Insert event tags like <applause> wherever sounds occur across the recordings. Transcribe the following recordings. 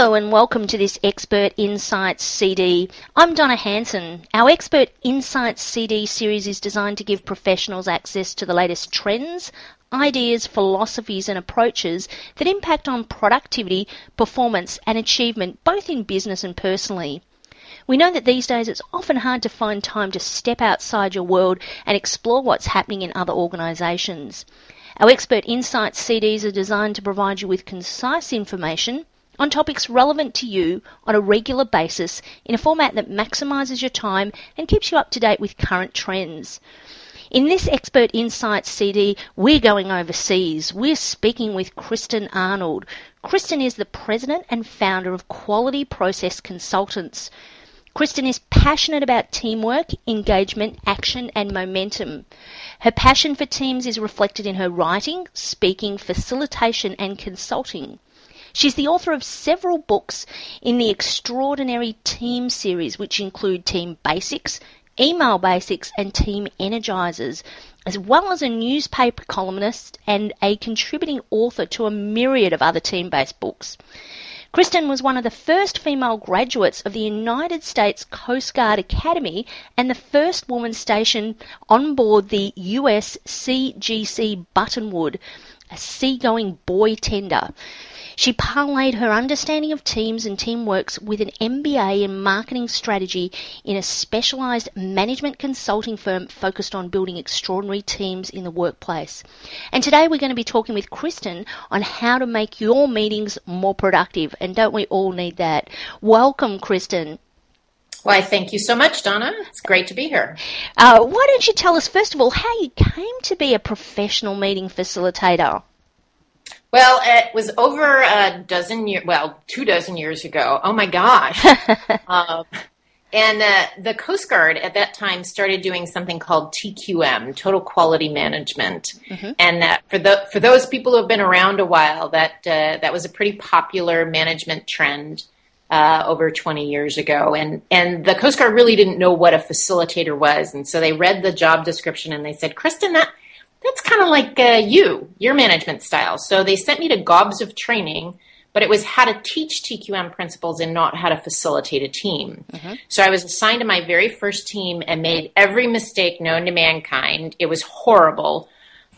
Hello and welcome to this Expert Insights CD. I'm Donna Hanson. Our Expert Insights CD series is designed to give professionals access to the latest trends, ideas, philosophies, and approaches that impact on productivity, performance, and achievement both in business and personally. We know that these days it's often hard to find time to step outside your world and explore what's happening in other organisations. Our Expert Insights CDs are designed to provide you with concise information on topics relevant to you on a regular basis in a format that maximises your time and keeps you up to date with current trends. In this Expert Insights CD, we're going overseas. We're speaking with Kristin Arnold. Kristin is the president and founder of Quality Process Consultants. Kristin is passionate about teamwork, engagement, action, and momentum. Her passion for teams is reflected in her writing, speaking, facilitation, and consulting. She's the author of several books in the Extraordinary Team series, which include Team Basics, Email Basics, and Team Energizers, as well as a newspaper columnist and a contributing author to a myriad of other team based books. Kristin was one of the first female graduates of the United States Coast Guard Academy and the first woman stationed on board the US CGC Buttonwood, a seagoing buoy tender. She parlayed her understanding of teams and teamworks with an MBA in marketing strategy in a specialised management consulting firm focused on building extraordinary teams in the workplace. And today we're going to be talking with Kristin on how to make your meetings more productive. And don't we all need that? Welcome, Kristin. Why, thank you so much, Donna. It's great to be here. Uh, why don't you tell us, first of all, how you came to be a professional meeting facilitator? Well, it was over a dozen years, well, two dozen years ago. Oh my gosh. <laughs> um, and uh, the Coast Guard at that time started doing something called TQM, Total Quality Management. Mm-hmm. And uh, for the for those people who have been around a while, that uh, that was a pretty popular management trend uh, over 20 years ago. And and the Coast Guard really didn't know what a facilitator was, and so they read the job description and they said, "Kristin, that that's kind of like uh, you, your management style. So they sent me to gobs of training, but it was how to teach TQM principles and not how to facilitate a team. Mm-hmm. So I was assigned to my very first team and made every mistake known to mankind. It was horrible.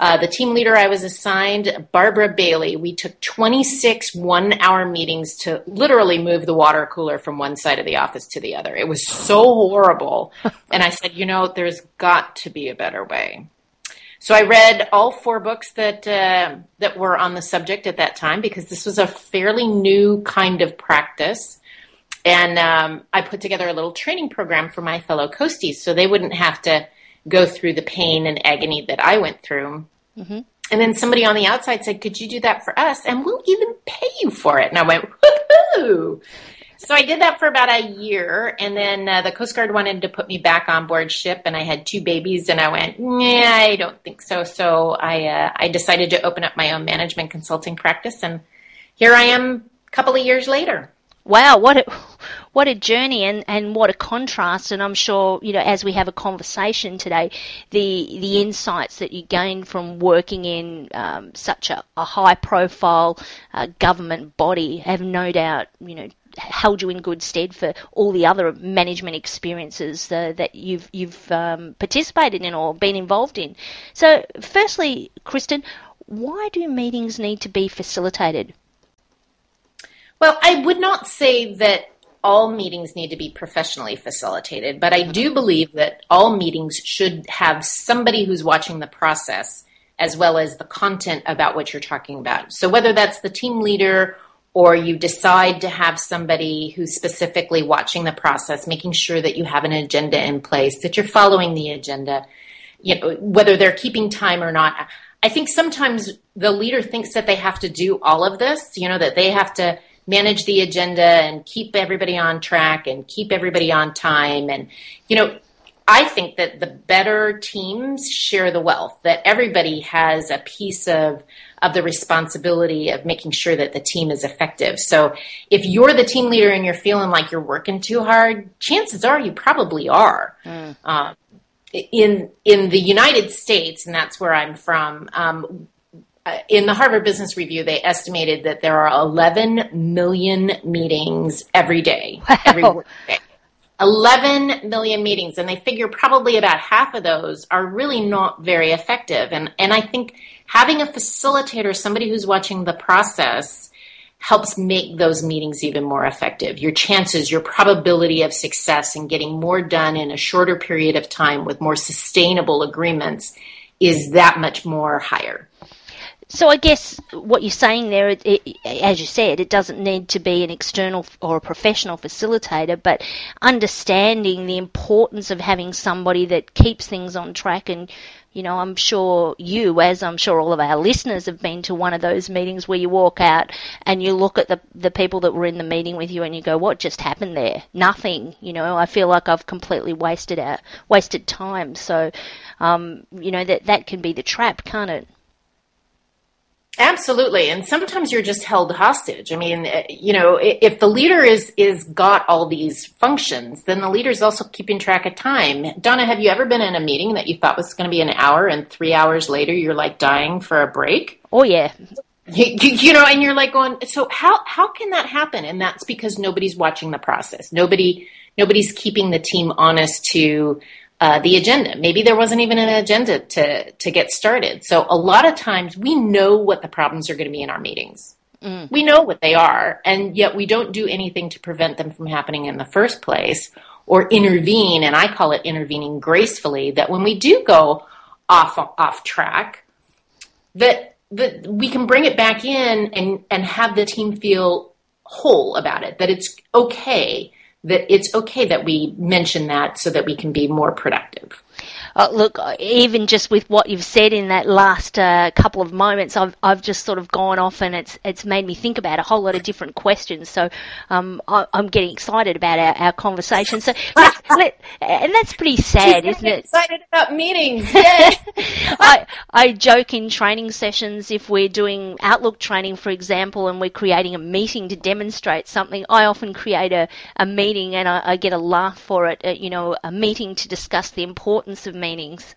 Uh, the team leader I was assigned, Barbara Bailey, we took 26 one hour meetings to literally move the water cooler from one side of the office to the other. It was so horrible. <laughs> and I said, you know, there's got to be a better way. So I read all four books that uh, that were on the subject at that time because this was a fairly new kind of practice. And um, I put together a little training program for my fellow coasties so they wouldn't have to go through the pain and agony that I went through. Mm-hmm. And then somebody on the outside said, Could you do that for us? And we'll even pay you for it. And I went, Woohoo! So I did that for about a year, and then uh, the Coast Guard wanted to put me back on board ship, and I had two babies, and I went, "Yeah, I don't think so." So I uh, I decided to open up my own management consulting practice, and here I am, a couple of years later. Wow, what a what a journey and, and what a contrast and I'm sure, you know, as we have a conversation today, the the insights that you gain from working in um, such a, a high profile uh, government body have no doubt, you know, held you in good stead for all the other management experiences uh, that you've you've um, participated in or been involved in. So, firstly, Kristin, why do meetings need to be facilitated? Well, I would not say that all meetings need to be professionally facilitated, but I do believe that all meetings should have somebody who's watching the process as well as the content about what you're talking about. So whether that's the team leader or you decide to have somebody who's specifically watching the process, making sure that you have an agenda in place, that you're following the agenda, you know, whether they're keeping time or not. I think sometimes the leader thinks that they have to do all of this, you know, that they have to manage the agenda and keep everybody on track and keep everybody on time. And, you know, I think that the better teams share the wealth, that everybody has a piece of of the responsibility of making sure that the team is effective. So if you're the team leader and you're feeling like you're working too hard, chances are you probably are. Mm. Um, in in the United States, and that's where I'm from. Um, Uh, in the Harvard Business Review, they estimated that there are 11 million meetings every day. Wow. Every 11 million meetings, and they figure probably about half of those are really not very effective. And, and I think having a facilitator, somebody who's watching the process, helps make those meetings even more effective. Your chances, your probability of success in getting more done in a shorter period of time with more sustainable agreements is that much more higher. So I guess what you're saying there, it, it, as you said, it doesn't need to be an external or a professional facilitator, but understanding the importance of having somebody that keeps things on track and you know, I'm sure you, as I'm sure all of our listeners, have been to one of those meetings where you walk out and you look at the the people that were in the meeting with you and you go, "What just happened there? Nothing." You know, I feel like I've completely wasted out, wasted time. So, um, you know, that that can be the trap, can't it? Absolutely, and sometimes you're just held hostage. I mean, eh, you know, if the leader is is got all these functions, then the leader's also keeping track of time. Donna, have you ever been in a meeting that you thought was going to be an hour, and three hours later you're like dying for a break? Oh yeah. You, you know, and you're like going, so how how can that happen? And that's because nobody's watching the process. Nobody nobody's keeping the team honest to uh, the agenda. Maybe there wasn't even an agenda to to get started. So a lot of times we know what the problems are going to be in our meetings. Mm. We know what they are, and yet we don't do anything to prevent them from happening in the first place or intervene. And I call it intervening gracefully. That when we do go off off track, that that we can bring it back in and and have the team feel whole about it. That it's okay that it's okay that we mention that so that we can be more productive. Uh, look, even just with what you've said in that last uh, couple of moments, I've I've just sort of gone off and it's it's made me think about a whole lot of different questions. So um, I, am getting excited about our, our conversation. So <laughs> let's, let, and that's pretty sad, She's isn't it? Excited about meetings. Yeah. <laughs> I I joke in training sessions if we're doing Outlook training, for example, and we're creating a meeting to demonstrate something. I often create a, a meeting and I, I get a laugh for it. Uh, you know, a meeting to discuss the importance of meanings.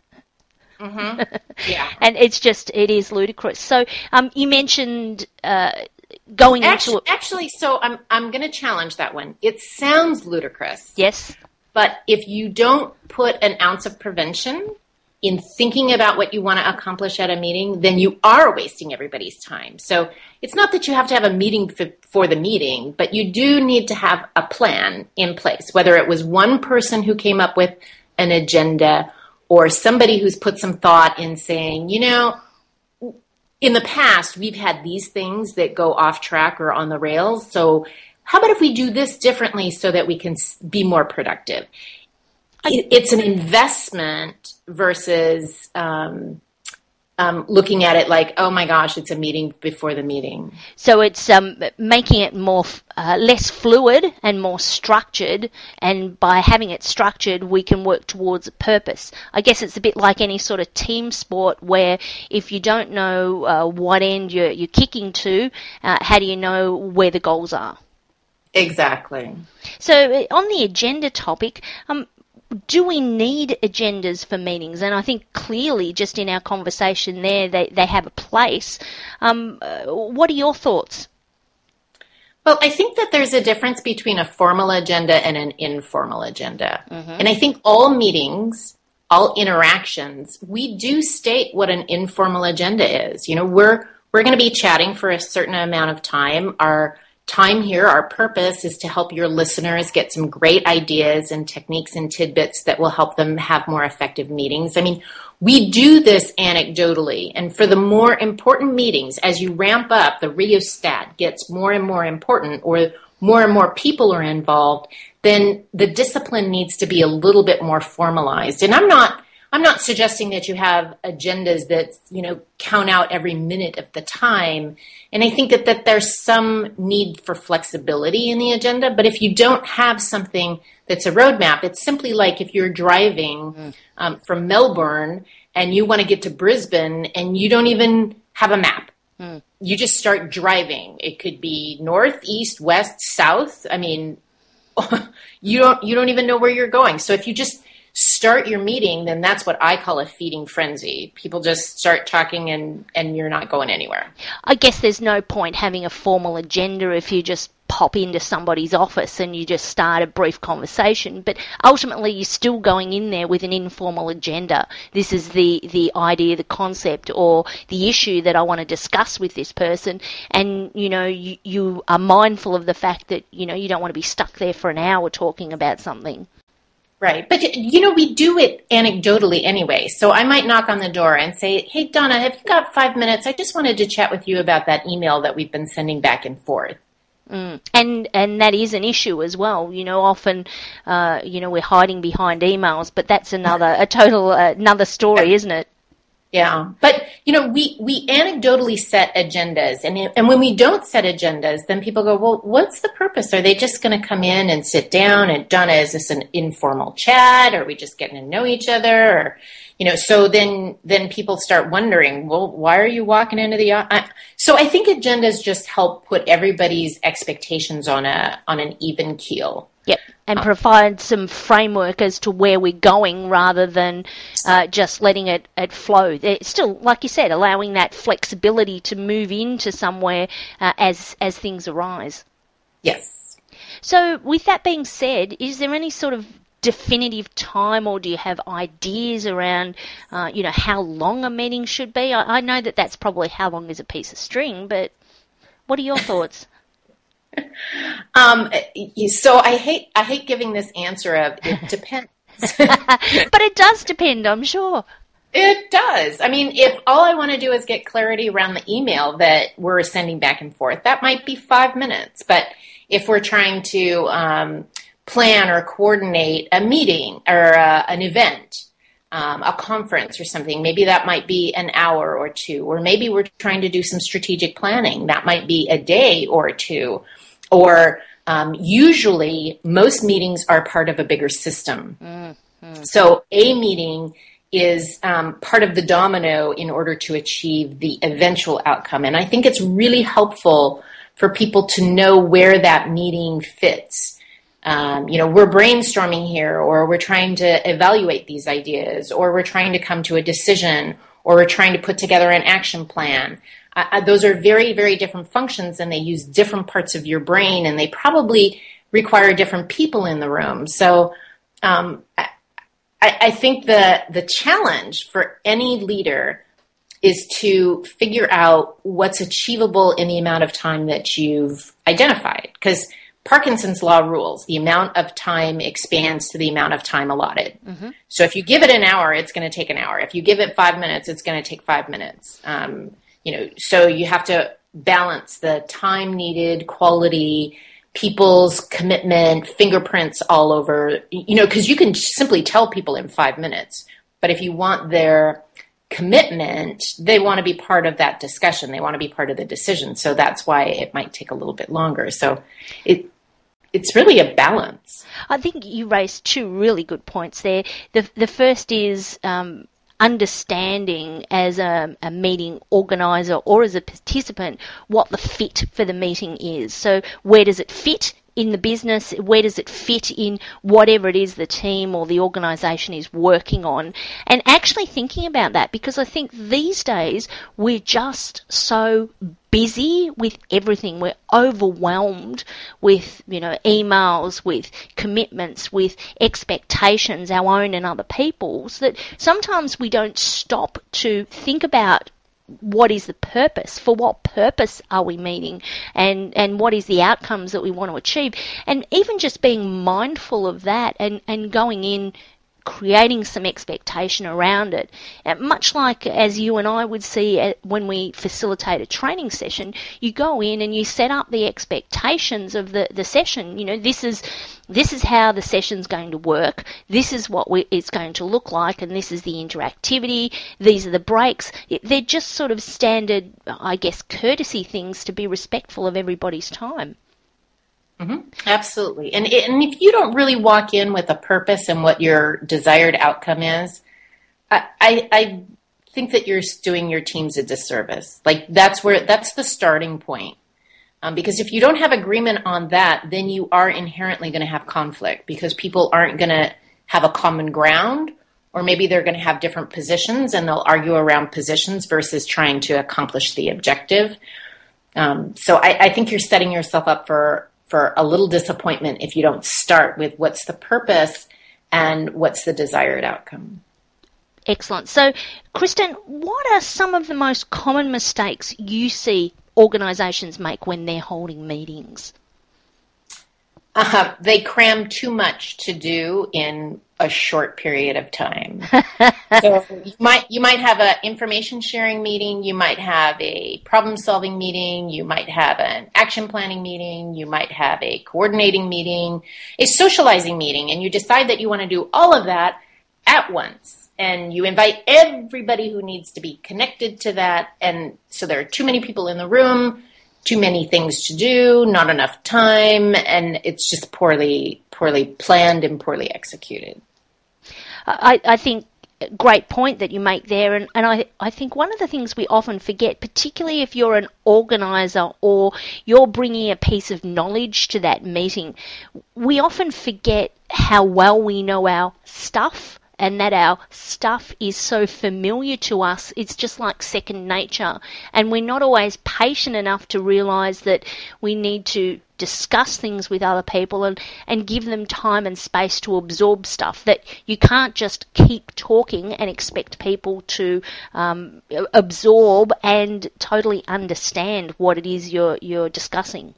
Mm-hmm. <laughs> Yeah. and it's just, it is ludicrous. So um, you mentioned uh, going actually, into it. Actually, so I'm, I'm going to challenge that one. It sounds ludicrous. Yes. But if you don't put an ounce of prevention in thinking about what you want to accomplish at a meeting, then you are wasting everybody's time. So it's not that you have to have a meeting for, for, the meeting, but you do need to have a plan in place, whether it was one person who came up with an agenda or somebody who's put some thought in saying, you know, in the past, we've had these things that go off track or on the rails. So, how about if we do this differently so that we can be more productive? It's an investment versus um, um, looking at it like, oh my gosh, it's a meeting before the meeting. So it's um, making it more uh, less fluid and more structured, and by having it structured, we can work towards a purpose. I guess it's a bit like any sort of team sport where if you don't know uh, what end you're, you're kicking to, uh, how do you know where the goals are? Exactly. So, uh, on the agenda topic, um, do we need agendas for meetings? And I think clearly, just in our conversation there, they, they have a place. Um, uh, what are your thoughts? Well, I think that there's a difference between a formal agenda and an informal agenda. Mm-hmm. And I think all meetings, all interactions, we do state what an informal agenda is. You know, we're we're going to be chatting for a certain amount of time. Our time here, our purpose is to help your listeners get some great ideas and techniques and tidbits that will help them have more effective meetings. I mean, we do this anecdotally, and for the more important meetings, as you ramp up, the rheostat gets more and more important, or more and more people are involved, then the discipline needs to be a little bit more formalized. And I'm not I'm not suggesting that you have agendas that, you know, count out every minute of the time. And I think that, that there's some need for flexibility in the agenda. But if you don't have something that's a roadmap, it's simply like if you're driving mm. um, from Melbourne and you want to get to Brisbane and you don't even have a map. Mm. You just start driving. It could be north, east, west, south. I mean, <laughs> you don't you don't even know where you're going. So if you just start your meeting, then that's what I call a feeding frenzy. People just start talking and, and you're not going anywhere. I guess there's no point having a formal agenda if you just pop into somebody's office and you just start a brief conversation. But ultimately, you're still going in there with an informal agenda. This is the, the idea, the concept, or the issue that I want to discuss with this person. And, you know, you, you are mindful of the fact that, you know, you don't want to be stuck there for an hour talking about something. Right. But, you know, we do it anecdotally anyway. So I might knock on the door and say, Hey, Donna, have you got five minutes? I just wanted to chat with you about that email that we've been sending back and forth. Mm. And and that is an issue as well. You know, often, uh, you know, we're hiding behind emails, but that's another a total uh, another story, isn't it? Yeah, but you know, we we anecdotally set agendas, and and when we don't set agendas, then people go, well, what's the purpose? Are they just going to come in and sit down and Donna, is this an informal chat? Are we just getting to know each other? Or you know so then then people start wondering well why are you walking into the I, so i think agendas just help put everybody's expectations on a on an even keel Yep, and uh, provide some framework as to where we're going rather than uh, just letting it, it flow. It's still, like you said, allowing that flexibility to move into somewhere uh, as as things arise. Yes. So, with that being said, is there any sort of definitive time, or do you have ideas around, uh, you know, how long a meeting should be? I, I, know that that's probably how long is a piece of string, but what are your thoughts? <laughs> um, so I hate I hate giving this answer of it <laughs> depends, <laughs> but it does depend, I'm sure. It does. I mean, if all I want to do is get clarity around the email that we're sending back and forth, that might be five minutes. But if we're trying to um, plan or coordinate a meeting or uh, an event, um, a conference or something. Maybe that might be an hour or two, or maybe we're trying to do some strategic planning. That might be a day or two, or um, usually most meetings are part of a bigger system. Mm-hmm. So a meeting is um, part of the domino in order to achieve the eventual outcome. And I think it's really helpful for people to know where that meeting fits um, you know, we're brainstorming here, or we're trying to evaluate these ideas, or we're trying to come to a decision, or we're trying to put together an action plan. Uh, those are very, very different functions, and they use different parts of your brain, and they probably require different people in the room. So, um, I, I think the the challenge for any leader is to figure out what's achievable in the amount of time that you've identified, because Parkinson's law rules the amount of time expands to the amount of time allotted. Mm-hmm. So if you give it an hour, it's going to take an hour. If you give it five minutes, it's going to take five minutes. Um, you know, so you have to balance the time needed, quality, people's commitment, fingerprints all over. You know, because you can simply tell people in five minutes, but if you want their commitment, they want to be part of that discussion. They want to be part of the decision. So that's why it might take a little bit longer. So it it's really a balance. I think you raised two really good points there. The the first is um, understanding as a, a, meeting organizer or as a participant what the fit for the meeting is. So where does it fit in the business? Where does it fit in whatever it is the team or the organization is working on? And actually thinking about that because I think these days we're just so busy with everything. We're overwhelmed with, you know, emails, with commitments, with expectations, our own and other people's, that sometimes we don't stop to think about what is the purpose? For what purpose are we meeting? And, and what is the outcomes that we want to achieve? And even just being mindful of that and, and going in creating some expectation around it. And much like as you and I would see when we facilitate a training session, you go in and you set up the expectations of the, the session. You know, this is this is how the session's going to work. This is what we, it's going to look like, and this is the interactivity. These are the breaks. They're just sort of standard, I guess, courtesy things to be respectful of everybody's time. Mm-hmm. Absolutely. And, and if you don't really walk in with a purpose and what your desired outcome is, I, I, I think that you're doing your teams a disservice. Like that's where, that's the starting point. Um, because if you don't have agreement on that, then you are inherently going to have conflict because people aren't going to have a common ground, or maybe they're going to have different positions and they'll argue around positions versus trying to accomplish the objective. Um, so I, I think you're setting yourself up for for a little disappointment if you don't start with what's the purpose and what's the desired outcome. Excellent. So, Kristin, what are some of the most common mistakes you see organisations make when they're holding meetings? Uh, they cram too much to do in a short period of time. <laughs> so you might you might have an information sharing meeting, you might have a problem solving meeting, you might have an action planning meeting, you might have a coordinating meeting, a socializing meeting, and you decide that you want to do all of that at once. And you invite everybody who needs to be connected to that. And so there are too many people in the room too many things to do, not enough time, and it's just poorly poorly planned and poorly executed. I, I think great point that you make there and, and I, I think one of the things we often forget particularly if you're an organizer or you're bringing a piece of knowledge to that meeting we often forget how well we know our stuff and that our stuff is so familiar to us, it's just like second nature. And we're not always patient enough to realize that we need to discuss things with other people and, and give them time and space to absorb stuff. That you can't just keep talking and expect people to um, absorb and totally understand what it is you're, you're discussing.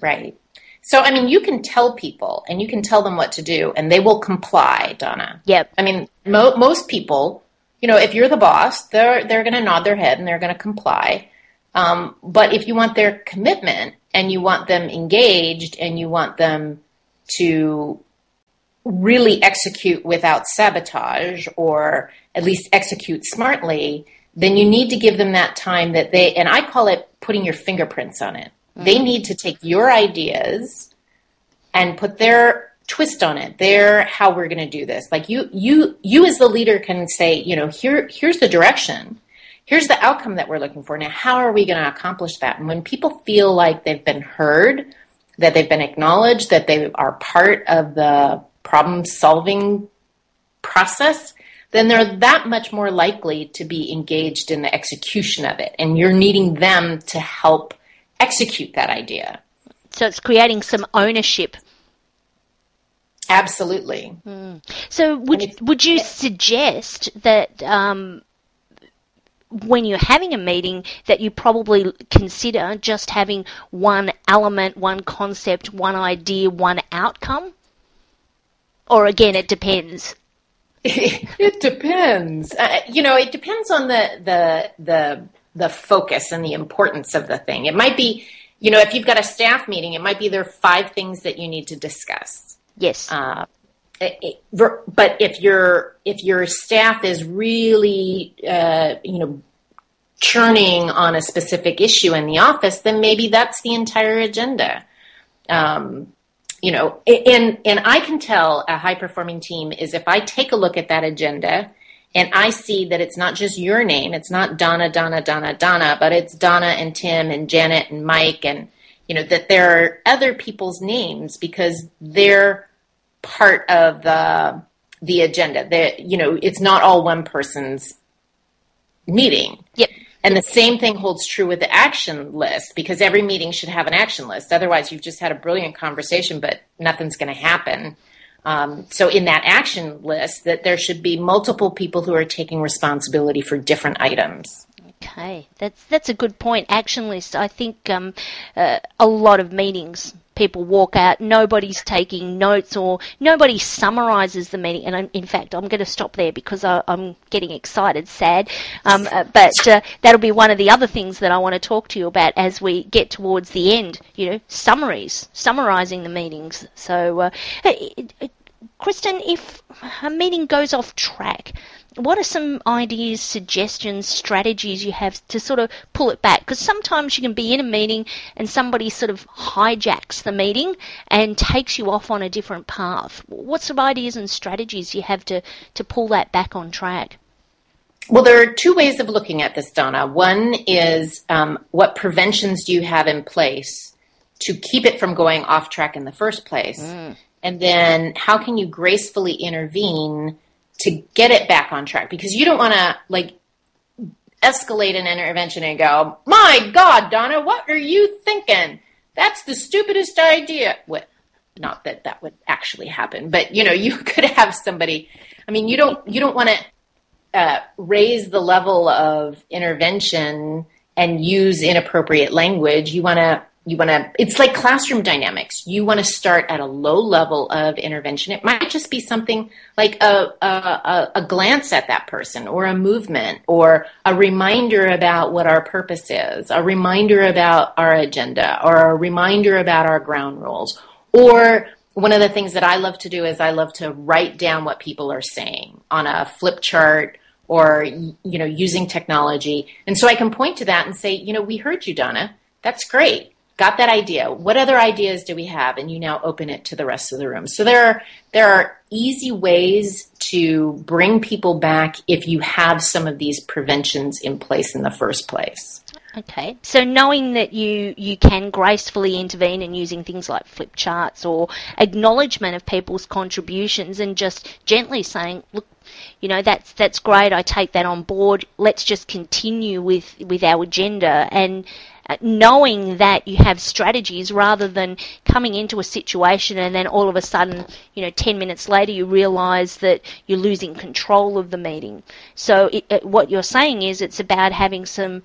Right. So, I mean, you can tell people and you can tell them what to do and they will comply, Donna. Yep. I mean, mo- most people, you know, if you're the boss, they're, they're going to nod their head and they're going to comply. Um, but if you want their commitment and you want them engaged and you want them to really execute without sabotage or at least execute smartly, then you need to give them that time that they, and I call it putting your fingerprints on it. Mm-hmm. They need to take your ideas and put their twist on it. Their how we're going to do this. Like you, you, you as the leader can say, you know, here, here's the direction. Here's the outcome that we're looking for. Now, how are we going to accomplish that? And when people feel like they've been heard, that they've been acknowledged, that they are part of the problem solving process, then they're that much more likely to be engaged in the execution of it. And you're needing them to help execute that idea. So it's creating some ownership. Absolutely. Mm. So would would you suggest that um, when you're having a meeting that you probably consider just having one element, one concept, one idea, one outcome? Or again, it depends. <laughs> it depends. Uh, you know, it depends on the the the the focus and the importance of the thing. It might be, you know, if you've got a staff meeting, it might be there are five things that you need to discuss. Yes. Uh, but if your if your staff is really, uh, you know, churning on a specific issue in the office, then maybe that's the entire agenda. Um, you know, and and I can tell a high performing team is if I take a look at that agenda and I see that it's not just your name. It's not Donna, Donna, Donna, Donna, but it's Donna and Tim and Janet and Mike and, you know, that there are other people's names because they're part of the, the agenda. That, you know, it's not all one person's meeting. Yep. And the same thing holds true with the action list because every meeting should have an action list. Otherwise, you've just had a brilliant conversation, but nothing's going to happen. Um, so in that action list, that there should be multiple people who are taking responsibility for different items. Okay, that's that's a good point. Action list. I think um, uh, a lot of meetings people walk out, nobody's taking notes or nobody summarizes the meeting. And I'm, in fact, I'm going to stop there because I, am getting excited, sad. Um, uh, but uh, that'll be one of the other things that I want to talk to you about as we get towards the end. You know, summaries, summarizing the meetings. So, uh, Kristin, if a meeting goes off track, what are some ideas, suggestions, strategies you have to sort of pull it back? Because sometimes you can be in a meeting and somebody sort of hijacks the meeting and takes you off on a different path. What sort of ideas and strategies you have to, to pull that back on track? Well, there are two ways of looking at this, Donna. One is um, what preventions do you have in place to keep it from going off track in the first place? Mm. and then how can you gracefully intervene to get it back on track? Because you don't want to like escalate an intervention and go, "My God, Donna, what are you thinking? That's the stupidest idea." What? Not that that would actually happen, but you know, <laughs> you could have somebody. I mean, you don't you don't want to uh, raise the level of intervention and use inappropriate language. You want to you want to it's like classroom dynamics. You want to start at a low level of intervention. It might just be something like a, a, a, glance at that person or a movement or a reminder about what our purpose is a reminder about our agenda or a reminder about our ground rules. Or one of the things that i love to do is i love to write down what people are saying on a flip chart or you know using technology. And so i can point to that and say you know we heard you donna. That's great got that idea. What other ideas do we have? And you now open it to the rest of the room. So there are there are easy ways to bring people back if you have some of these preventions in place in the first place. Okay, so knowing that you you can gracefully intervene and using things like flip charts or acknowledgement of people's contributions and just gently saying, look, you know that's that's great. I take that on board. Let's just continue with with our agenda and uh, knowing that you have strategies rather than coming into a situation and then all of a sudden, you know, 10 minutes later you realize that you're losing control of the meeting. So it, it, what you're saying is it's about having some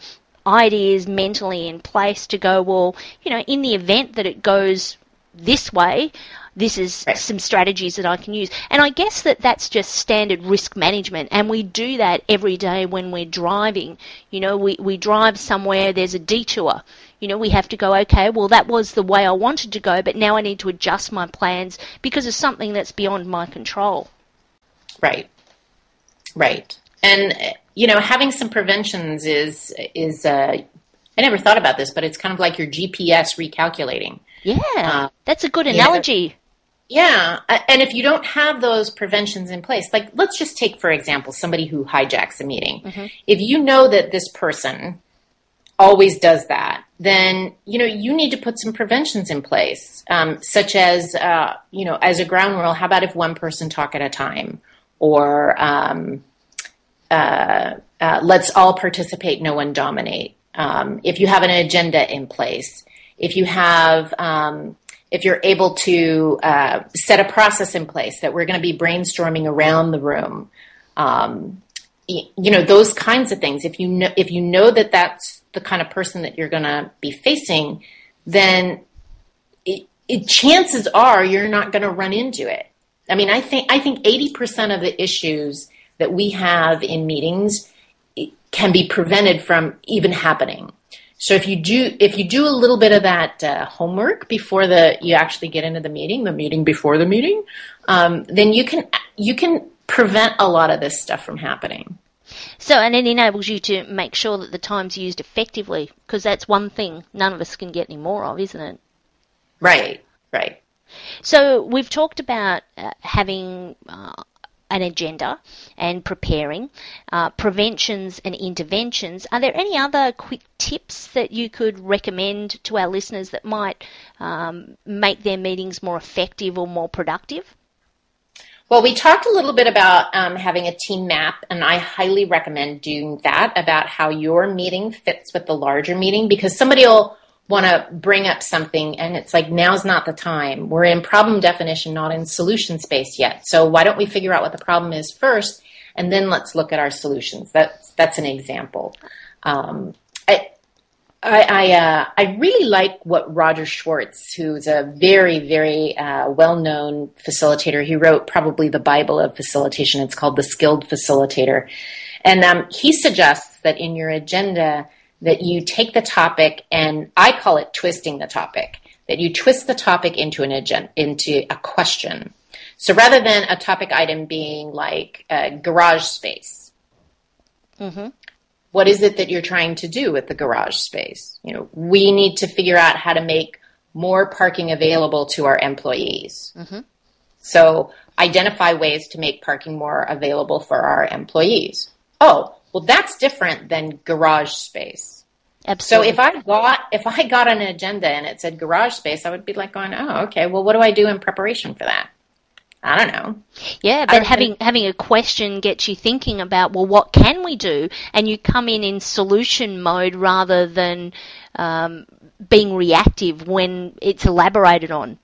ideas mentally in place to go, well, you know, in the event that it goes this way, this is right. some strategies that I can use. And I guess that that's just standard risk management. And we do that every day when we're driving. You know, we, we drive somewhere, there's a detour. You know, we have to go, okay, well, that was the way I wanted to go, but now I need to adjust my plans because of something that's beyond my control. Right. Right. And, you know, having some preventions is, is, uh, I never thought about this, but it's kind of like your GPS recalculating. Yeah, uh, that's a good analogy. Yeah, and if you don't have those preventions in place, like let's just take for example somebody who hijacks a meeting. Mm-hmm. If you know that this person always does that, then you know you need to put some preventions in place, um, such as uh, you know as a ground rule. How about if one person talk at a time, or um, uh, uh, let's all participate, no one dominate. Um, if you have an agenda in place, if you have um, if you're able to uh, set a process in place that we're going to be brainstorming around the room, um, you know those kinds of things. If you know if you know that that's the kind of person that you're going to be facing, then it, it, chances are you're not going to run into it. I mean, I think I think eighty percent of the issues that we have in meetings can be prevented from even happening. So if you do if you do a little bit of that uh, homework before the you actually get into the meeting, the meeting before the meeting, um, then you can you can prevent a lot of this stuff from happening. So and it enables you to make sure that the time's used effectively because that's one thing none of us can get any more of, isn't it? Right. Right. So we've talked about uh, having uh, an agenda and preparing, uh, preventions and interventions. Are there any other quick tips that you could recommend to our listeners that might um, make their meetings more effective or more productive? Well, we talked a little bit about um, having a team map, and I highly recommend doing that about how your meeting fits with the larger meeting because somebody will want to bring up something and it's like now's not the time we're in problem definition not in solution space yet so why don't we figure out what the problem is first and then let's look at our solutions that's that's an example um, I, I I, uh, I, really like what Roger Schwarz, who's a very, very uh, well-known facilitator. He wrote probably the Bible of facilitation. It's called the Skilled Facilitator, and um, he suggests that in your agenda that you take the topic and I call it twisting the topic, that you twist the topic into an agenda, into a question. So rather than a topic item being like a garage space, mm-hmm. what is it that you're trying to do with the garage space? You know, we need to figure out how to make more parking available to our employees. Mm-hmm. So identify ways to make parking more available for our employees. Oh, well, that's different than garage space. Absolutely. So if I got if I got an agenda and it said garage space, I would be like going, oh, okay. Well, what do I do in preparation for that? I don't know. Yeah, but having having a question gets you thinking about well, what can we do, and you come in in solution mode rather than um, being reactive when it's elaborated on.